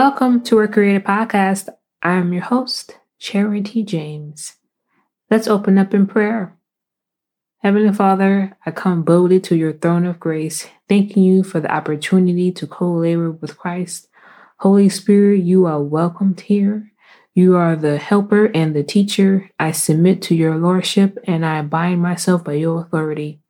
Welcome to our Creative Podcast. I'm your host, Charity James. Let's open up in prayer. Heavenly Father, I come boldly to your throne of grace, thanking you for the opportunity to co labor with Christ. Holy Spirit, you are welcomed here. You are the helper and the teacher. I submit to your lordship and I bind myself by your authority.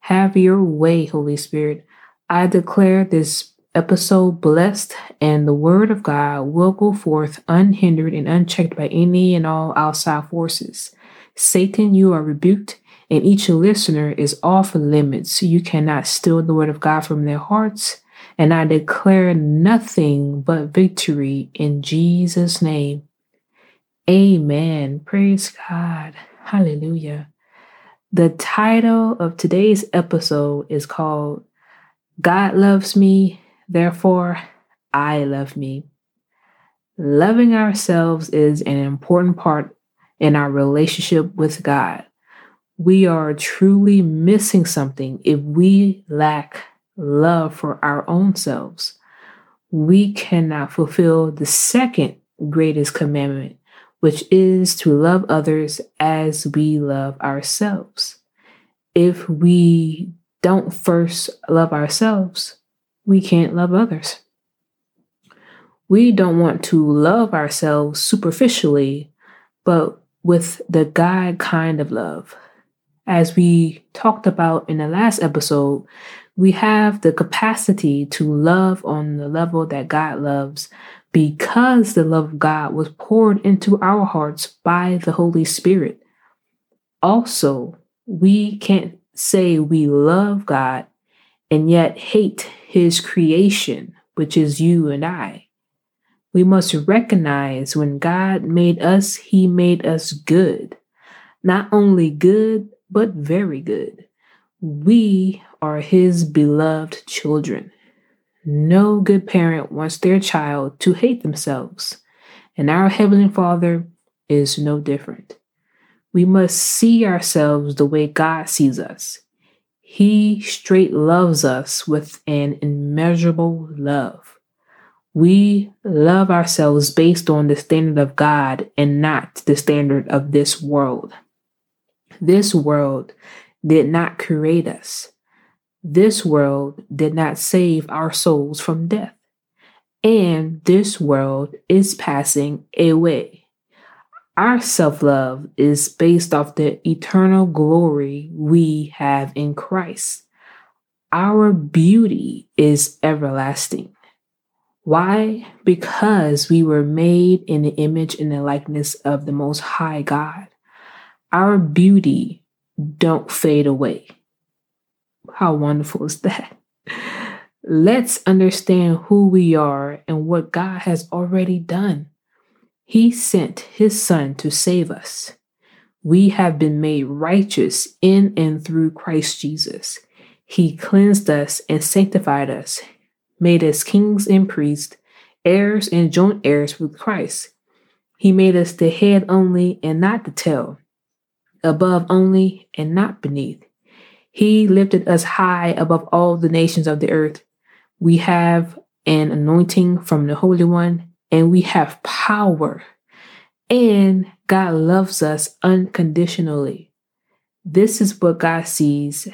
Have your way, Holy Spirit. I declare this episode blessed, and the word of God will go forth unhindered and unchecked by any and all outside forces. Satan, you are rebuked, and each listener is off limits. You cannot steal the word of God from their hearts. And I declare nothing but victory in Jesus' name. Amen. Praise God. Hallelujah. The title of today's episode is called God Loves Me Therefore, I love me. Loving ourselves is an important part in our relationship with God. We are truly missing something if we lack love for our own selves. We cannot fulfill the second greatest commandment, which is to love others as we love ourselves. If we don't first love ourselves, we can't love others. We don't want to love ourselves superficially, but with the God kind of love. As we talked about in the last episode, we have the capacity to love on the level that God loves because the love of God was poured into our hearts by the Holy Spirit. Also, we can't say we love God and yet hate his creation, which is you and I. We must recognize when God made us, he made us good. Not only good, but very good. We are his beloved children. No good parent wants their child to hate themselves, and our Heavenly Father is no different. We must see ourselves the way God sees us. He straight loves us with an immeasurable love. We love ourselves based on the standard of God and not the standard of this world. This world did not create us. This world did not save our souls from death. And this world is passing away. Our self love is based off the eternal glory we have in Christ. Our beauty is everlasting. Why? Because we were made in the image and the likeness of the Most High God. Our beauty don't fade away. How wonderful is that? Let's understand who we are and what God has already done. He sent his Son to save us. We have been made righteous in and through Christ Jesus. He cleansed us and sanctified us, made us kings and priests, heirs and joint heirs with Christ. He made us the head only and not the tail, above only and not beneath. He lifted us high above all the nations of the earth. We have an anointing from the Holy One and we have power. And God loves us unconditionally. This is what God sees.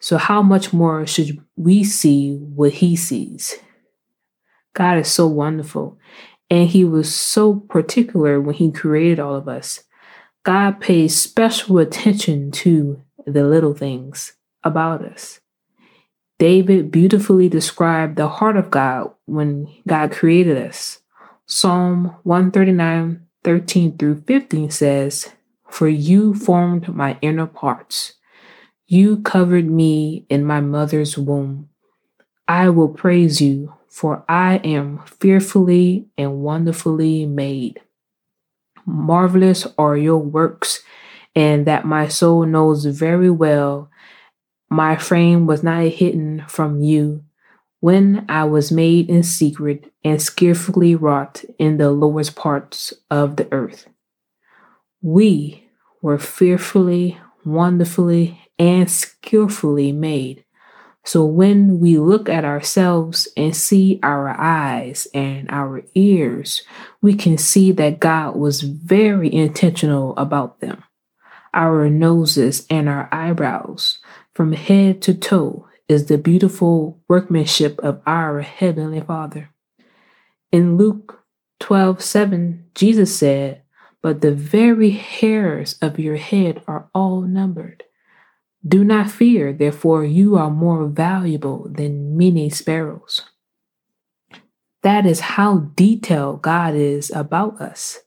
So, how much more should we see what He sees? God is so wonderful. And He was so particular when He created all of us. God pays special attention to the little things about us. David beautifully described the heart of God when God created us. Psalm 139, 13 through 15 says, For you formed my inner parts. You covered me in my mother's womb. I will praise you, for I am fearfully and wonderfully made. Marvelous are your works, and that my soul knows very well. My frame was not hidden from you when I was made in secret and skillfully wrought in the lowest parts of the earth. We were fearfully, wonderfully, and skillfully made. So when we look at ourselves and see our eyes and our ears, we can see that God was very intentional about them. Our noses and our eyebrows, from head to toe, is the beautiful workmanship of our Heavenly Father. In Luke 12 7, Jesus said, But the very hairs of your head are all numbered. Do not fear, therefore, you are more valuable than many sparrows. That is how detailed God is about us.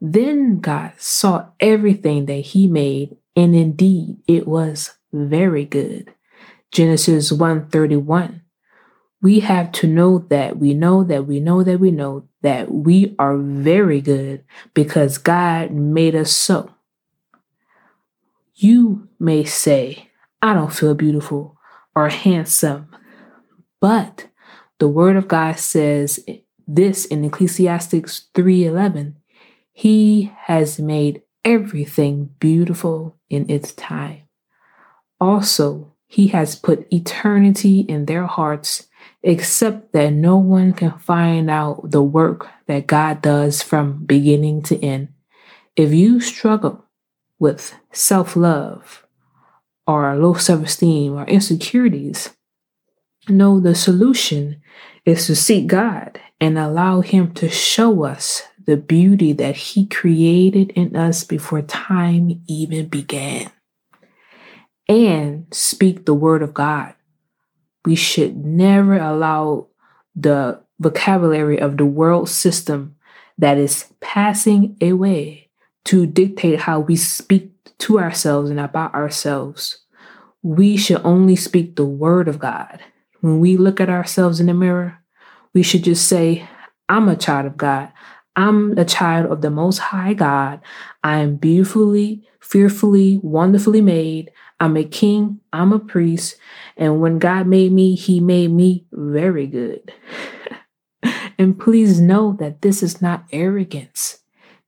Then God saw everything that He made, and indeed it was very good. Genesis 1:31. We have to know that we know that we know that we know that we are very good because God made us so. You may say, I don't feel beautiful or handsome, but the word of God says this in Ecclesiastes 3:11, he has made everything beautiful in its time. Also, he has put eternity in their hearts, except that no one can find out the work that God does from beginning to end. If you struggle with self love or low self esteem or insecurities. know the solution is to seek God and allow Him to show us the beauty that He created in us before time even began. And speak the Word of God. We should never allow the vocabulary of the world system that is passing away to dictate how we speak to ourselves and about ourselves. We should only speak the word of God. When we look at ourselves in the mirror, we should just say, I'm a child of God. I'm a child of the Most High God. I am beautifully, fearfully, wonderfully made. I'm a king. I'm a priest. And when God made me, He made me very good. and please know that this is not arrogance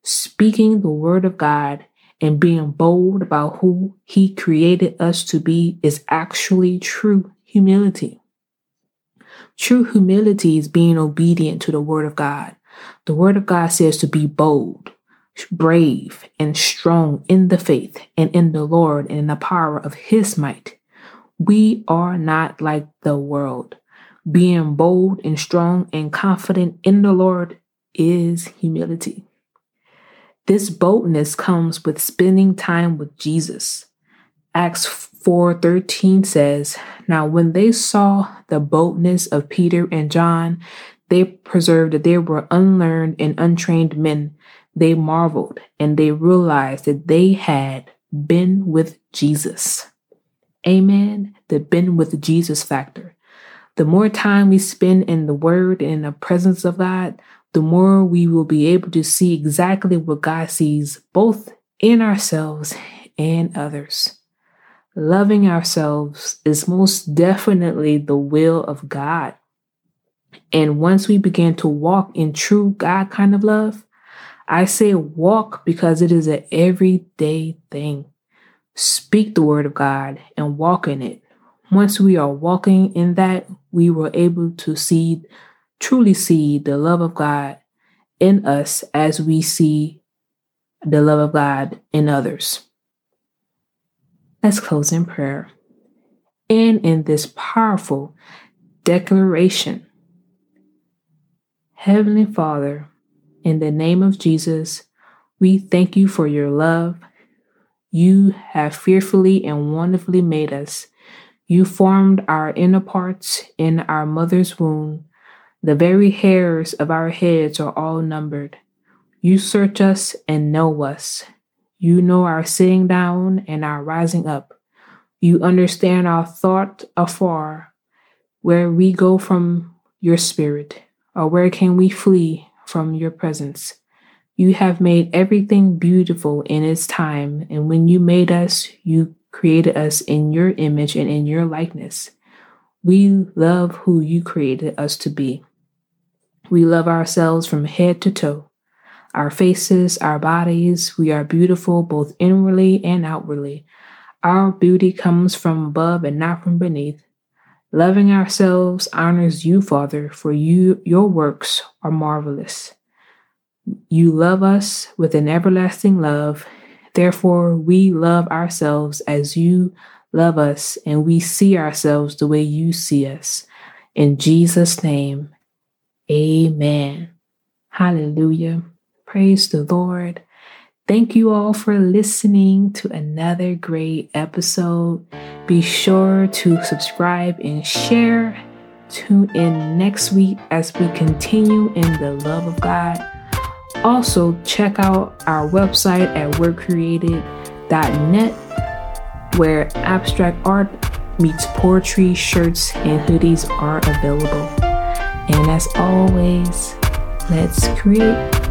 speaking the word of God and being bold about who he created us to be is actually true humility. True humility is being obedient to the word of God. The word of God says to be bold, brave, and strong in the faith and in the Lord and in the power of his might. We are not like the world. Being bold and strong and confident in the Lord is humility. This boldness comes with spending time with Jesus. Acts 4:13 says, "Now when they saw the boldness of Peter and John, they preserved that they were unlearned and untrained men. They marveled and they realized that they had been with Jesus." Amen. The been with Jesus factor. The more time we spend in the word and in the presence of God, the more we will be able to see exactly what God sees both in ourselves and others. Loving ourselves is most definitely the will of God. And once we begin to walk in true God kind of love, I say walk because it is an everyday thing. Speak the word of God and walk in it. Once we are walking in that, we were able to see truly see the love of God in us as we see the love of God in others. Let's close in prayer. And in this powerful declaration, Heavenly Father, in the name of Jesus, we thank you for your love. You have fearfully and wonderfully made us. You formed our inner parts in our mother's womb the very hairs of our heads are all numbered. You search us and know us. You know our sitting down and our rising up. You understand our thought afar, where we go from your spirit, or where can we flee from your presence. You have made everything beautiful in its time, and when you made us, you created us in your image and in your likeness. We love who you created us to be. We love ourselves from head to toe. Our faces, our bodies, we are beautiful both inwardly and outwardly. Our beauty comes from above and not from beneath. Loving ourselves honors you, Father, for you your works are marvelous. You love us with an everlasting love. Therefore, we love ourselves as you love us, and we see ourselves the way you see us. In Jesus' name, amen. Hallelujah. Praise the Lord. Thank you all for listening to another great episode. Be sure to subscribe and share. Tune in next week as we continue in the love of God. Also, check out our website at wordcreated.net where abstract art meets poetry, shirts, and hoodies are available. And as always, let's create